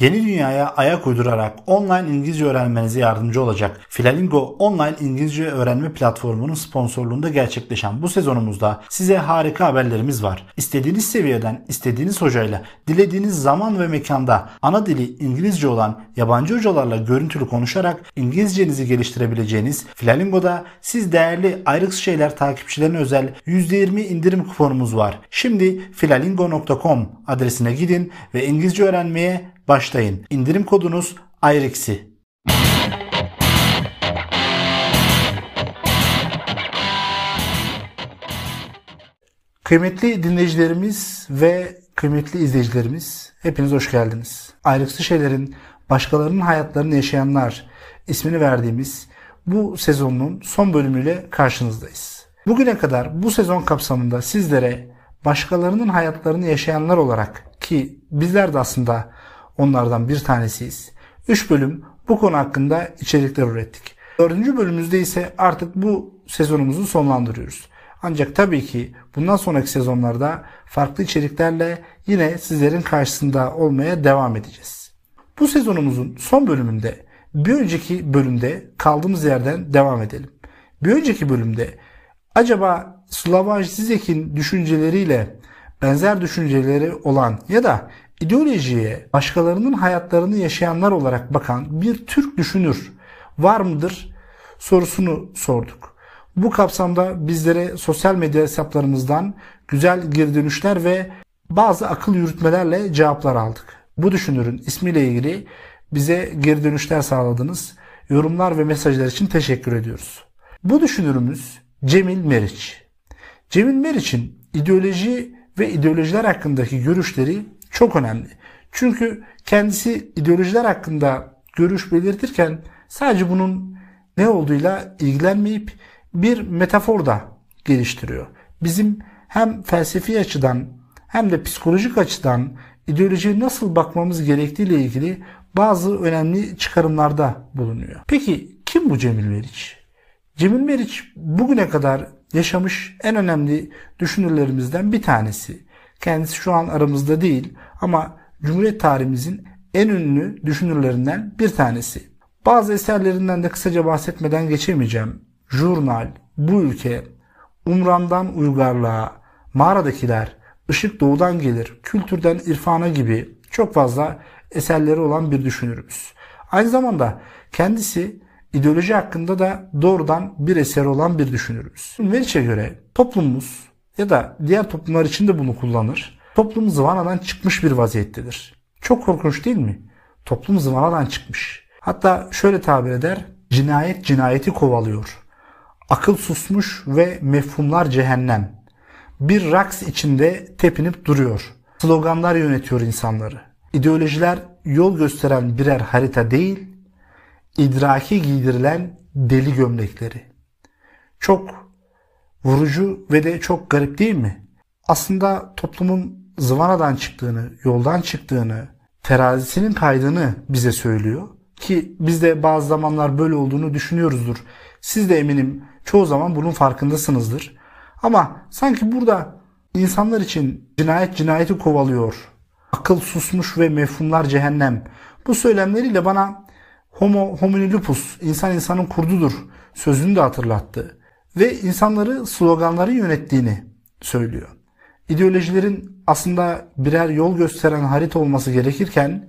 Yeni dünyaya ayak uydurarak online İngilizce öğrenmenize yardımcı olacak Filalingo online İngilizce öğrenme platformunun sponsorluğunda gerçekleşen bu sezonumuzda size harika haberlerimiz var. İstediğiniz seviyeden, istediğiniz hocayla, dilediğiniz zaman ve mekanda ana dili İngilizce olan yabancı hocalarla görüntülü konuşarak İngilizcenizi geliştirebileceğiniz Filalingo'da siz değerli ayrık şeyler takipçilerine özel %20 indirim kuponumuz var. Şimdi filalingo.com adresine gidin ve İngilizce öğrenmeye başlayın. İndirim kodunuz AYREX'i. Kıymetli dinleyicilerimiz ve kıymetli izleyicilerimiz hepiniz hoş geldiniz. Ayrıksı şeylerin başkalarının hayatlarını yaşayanlar ismini verdiğimiz bu sezonun son bölümüyle karşınızdayız. Bugüne kadar bu sezon kapsamında sizlere başkalarının hayatlarını yaşayanlar olarak ki bizler de aslında onlardan bir tanesiyiz. 3 bölüm bu konu hakkında içerikler ürettik. 4. bölümümüzde ise artık bu sezonumuzu sonlandırıyoruz. Ancak tabii ki bundan sonraki sezonlarda farklı içeriklerle yine sizlerin karşısında olmaya devam edeceğiz. Bu sezonumuzun son bölümünde bir önceki bölümde kaldığımız yerden devam edelim. Bir önceki bölümde acaba Slavaj Zizek'in düşünceleriyle benzer düşünceleri olan ya da ideolojiye başkalarının hayatlarını yaşayanlar olarak bakan bir Türk düşünür var mıdır sorusunu sorduk. Bu kapsamda bizlere sosyal medya hesaplarımızdan güzel geri dönüşler ve bazı akıl yürütmelerle cevaplar aldık. Bu düşünürün ismiyle ilgili bize geri dönüşler sağladınız. Yorumlar ve mesajlar için teşekkür ediyoruz. Bu düşünürümüz Cemil Meriç. Cemil Meriç'in ideoloji ve ideolojiler hakkındaki görüşleri çok önemli. Çünkü kendisi ideolojiler hakkında görüş belirtirken sadece bunun ne olduğuyla ilgilenmeyip bir metafor da geliştiriyor. Bizim hem felsefi açıdan hem de psikolojik açıdan ideolojiye nasıl bakmamız gerektiği ile ilgili bazı önemli çıkarımlarda bulunuyor. Peki kim bu Cemil Meriç? Cemil Meriç bugüne kadar yaşamış en önemli düşünürlerimizden bir tanesi. Kendisi şu an aramızda değil ama Cumhuriyet tarihimizin en ünlü düşünürlerinden bir tanesi. Bazı eserlerinden de kısaca bahsetmeden geçemeyeceğim. Jurnal, Bu Ülke, Umram'dan Uygarlığa, Mağaradakiler, Işık Doğudan Gelir, Kültürden İrfana gibi çok fazla eserleri olan bir düşünürümüz. Aynı zamanda kendisi ideoloji hakkında da doğrudan bir eser olan bir düşünürümüz. Meriç'e göre toplumumuz ya da diğer toplumlar için de bunu kullanır. Toplum zıvanadan çıkmış bir vaziyettedir. Çok korkunç değil mi? Toplum zıvanadan çıkmış. Hatta şöyle tabir eder, cinayet cinayeti kovalıyor. Akıl susmuş ve mefhumlar cehennem. Bir raks içinde tepinip duruyor. Sloganlar yönetiyor insanları. İdeolojiler yol gösteren birer harita değil, idraki giydirilen deli gömlekleri. Çok vurucu ve de çok garip değil mi? Aslında toplumun zıvanadan çıktığını, yoldan çıktığını, terazisinin kaydığını bize söylüyor. Ki biz de bazı zamanlar böyle olduğunu düşünüyoruzdur. Siz de eminim çoğu zaman bunun farkındasınızdır. Ama sanki burada insanlar için cinayet cinayeti kovalıyor. Akıl susmuş ve mefhumlar cehennem. Bu söylemleriyle bana homo homini lupus, insan insanın kurdudur sözünü de hatırlattı. Ve insanları sloganları yönettiğini söylüyor. İdeolojilerin aslında birer yol gösteren harita olması gerekirken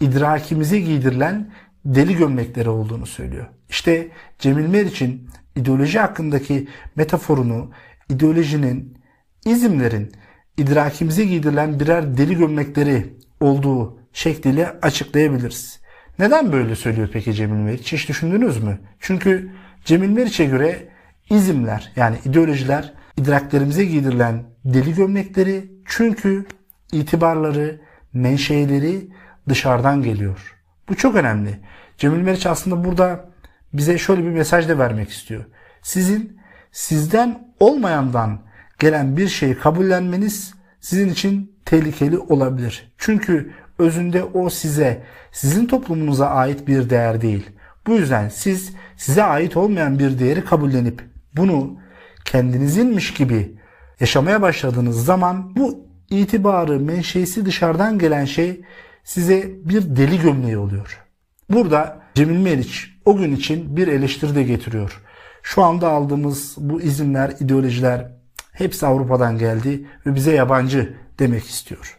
idrakimize giydirilen deli gömlekleri olduğunu söylüyor. İşte Cemil Meriç'in ideoloji hakkındaki metaforunu ideolojinin, izimlerin idrakimize giydirilen birer deli gömlekleri olduğu şekliyle açıklayabiliriz. Neden böyle söylüyor peki Cemil Meriç? Hiç düşündünüz mü? Çünkü Cemil Meriç'e göre izimler yani ideolojiler idraklerimize giydirilen deli gömlekleri çünkü itibarları, menşeileri dışarıdan geliyor. Bu çok önemli. Cemil Meriç aslında burada bize şöyle bir mesaj da vermek istiyor. Sizin sizden olmayandan gelen bir şeyi kabullenmeniz sizin için tehlikeli olabilir. Çünkü özünde o size, sizin toplumunuza ait bir değer değil. Bu yüzden siz size ait olmayan bir değeri kabullenip bunu kendinizinmiş gibi yaşamaya başladığınız zaman bu itibarı, menşeisi dışarıdan gelen şey size bir deli gömleği oluyor. Burada Cemil Meriç o gün için bir eleştiri de getiriyor. Şu anda aldığımız bu izinler, ideolojiler hepsi Avrupa'dan geldi ve bize yabancı demek istiyor.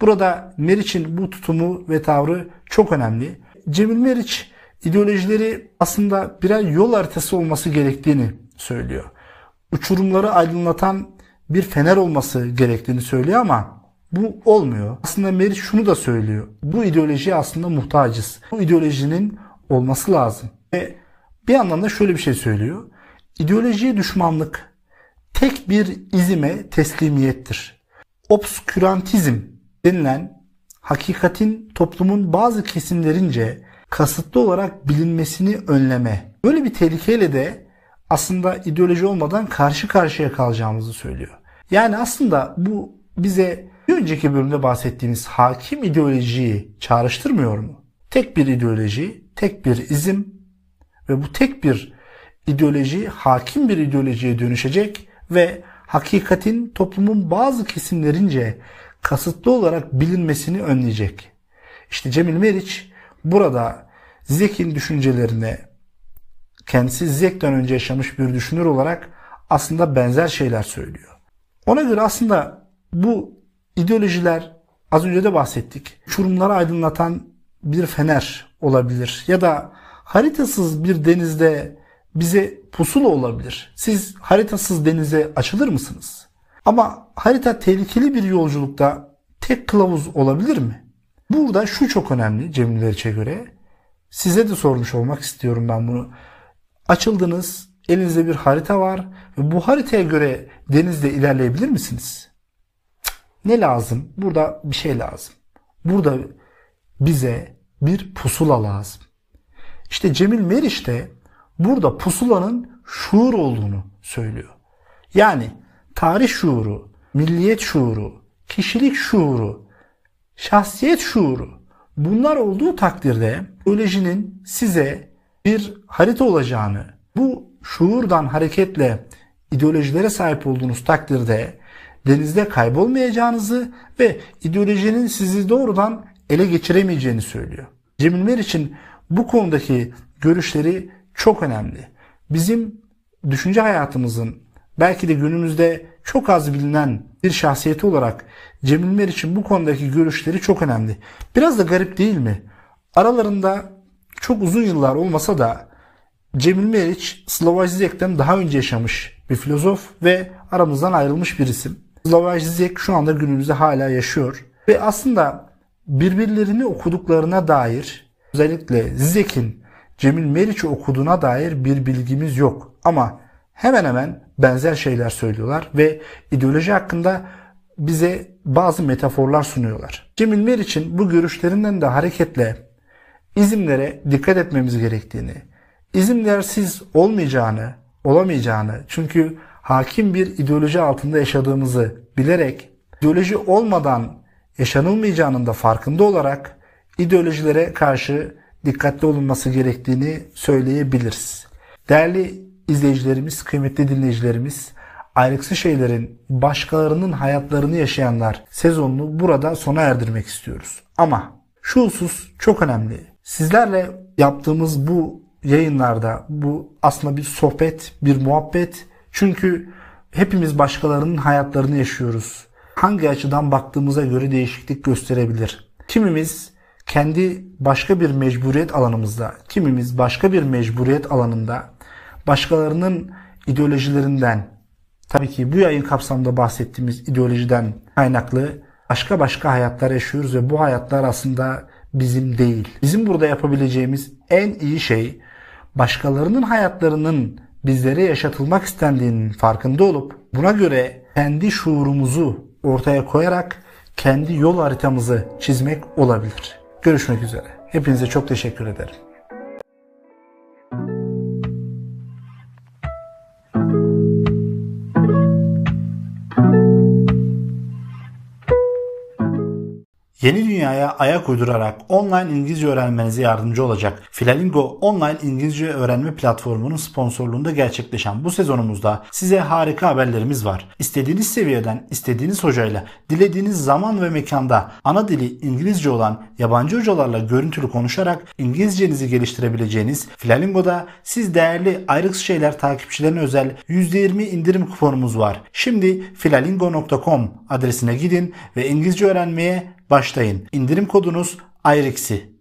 Burada Meriç'in bu tutumu ve tavrı çok önemli. Cemil Meriç ideolojileri aslında birer yol haritası olması gerektiğini söylüyor. Uçurumları aydınlatan bir fener olması gerektiğini söylüyor ama bu olmuyor. Aslında Meriç şunu da söylüyor. Bu ideolojiye aslında muhtacız. Bu ideolojinin olması lazım. Ve bir yandan da şöyle bir şey söylüyor. İdeolojiye düşmanlık tek bir izime teslimiyettir. Obskürantizm denilen hakikatin toplumun bazı kesimlerince kasıtlı olarak bilinmesini önleme. Böyle bir tehlikeyle de aslında ideoloji olmadan karşı karşıya kalacağımızı söylüyor. Yani aslında bu bize bir önceki bölümde bahsettiğimiz hakim ideolojiyi çağrıştırmıyor mu? Tek bir ideoloji, tek bir izim ve bu tek bir ideoloji hakim bir ideolojiye dönüşecek ve hakikatin toplumun bazı kesimlerince kasıtlı olarak bilinmesini önleyecek. İşte Cemil Meriç burada Zizek'in düşüncelerine kendisi Zizek'ten önce yaşamış bir düşünür olarak aslında benzer şeyler söylüyor. Ona göre aslında bu ideolojiler az önce de bahsettik. Uçurumları aydınlatan bir fener olabilir ya da haritasız bir denizde bize pusula olabilir. Siz haritasız denize açılır mısınız? Ama harita tehlikeli bir yolculukta tek kılavuz olabilir mi? Burada şu çok önemli Cemil Meriç'e göre. Size de sormuş olmak istiyorum ben bunu. Açıldınız, elinizde bir harita var ve bu haritaya göre denizde ilerleyebilir misiniz? Ne lazım? Burada bir şey lazım. Burada bize bir pusula lazım. İşte Cemil Meriç de burada pusulanın şuur olduğunu söylüyor. Yani tarih şuuru, milliyet şuuru, kişilik şuuru, şahsiyet şuuru bunlar olduğu takdirde ideolojinin size bir harita olacağını, bu şuurdan hareketle ideolojilere sahip olduğunuz takdirde denizde kaybolmayacağınızı ve ideolojinin sizi doğrudan ele geçiremeyeceğini söylüyor. Cemil Meriç'in bu konudaki görüşleri çok önemli. Bizim düşünce hayatımızın belki de günümüzde çok az bilinen bir şahsiyeti olarak Cemil Meriç'in bu konudaki görüşleri çok önemli. Biraz da garip değil mi? Aralarında çok uzun yıllar olmasa da Cemil Meriç Slavoj Zizek'ten daha önce yaşamış bir filozof ve aramızdan ayrılmış bir isim. Slavoj Zizek şu anda günümüzde hala yaşıyor. Ve aslında birbirlerini okuduklarına dair özellikle Zizek'in Cemil Meriç'i okuduğuna dair bir bilgimiz yok. Ama hemen hemen benzer şeyler söylüyorlar ve ideoloji hakkında bize bazı metaforlar sunuyorlar. Cemil Meriç'in bu görüşlerinden de hareketle izimlere dikkat etmemiz gerektiğini, izimlersiz olmayacağını, olamayacağını çünkü hakim bir ideoloji altında yaşadığımızı bilerek ideoloji olmadan yaşanılmayacağının da farkında olarak ideolojilere karşı dikkatli olunması gerektiğini söyleyebiliriz. Değerli izleyicilerimiz, kıymetli dinleyicilerimiz, ayrıksı şeylerin başkalarının hayatlarını yaşayanlar sezonunu burada sona erdirmek istiyoruz. Ama şu husus çok önemli. Sizlerle yaptığımız bu yayınlarda bu aslında bir sohbet, bir muhabbet. Çünkü hepimiz başkalarının hayatlarını yaşıyoruz. Hangi açıdan baktığımıza göre değişiklik gösterebilir. Kimimiz kendi başka bir mecburiyet alanımızda, kimimiz başka bir mecburiyet alanında başkalarının ideolojilerinden, tabii ki bu yayın kapsamında bahsettiğimiz ideolojiden kaynaklı başka başka hayatlar yaşıyoruz ve bu hayatlar aslında bizim değil. Bizim burada yapabileceğimiz en iyi şey başkalarının hayatlarının bizlere yaşatılmak istendiğinin farkında olup buna göre kendi şuurumuzu ortaya koyarak kendi yol haritamızı çizmek olabilir. Görüşmek üzere. Hepinize çok teşekkür ederim. Yeni dünyaya ayak uydurarak online İngilizce öğrenmenize yardımcı olacak Filalingo online İngilizce öğrenme platformunun sponsorluğunda gerçekleşen bu sezonumuzda size harika haberlerimiz var. İstediğiniz seviyeden, istediğiniz hocayla, dilediğiniz zaman ve mekanda ana dili İngilizce olan yabancı hocalarla görüntülü konuşarak İngilizcenizi geliştirebileceğiniz Filalingo'da siz değerli ayrıks şeyler takipçilerine özel %20 indirim kuponumuz var. Şimdi filalingo.com adresine gidin ve İngilizce öğrenmeye başlayın. İndirim kodunuz ayrıksi.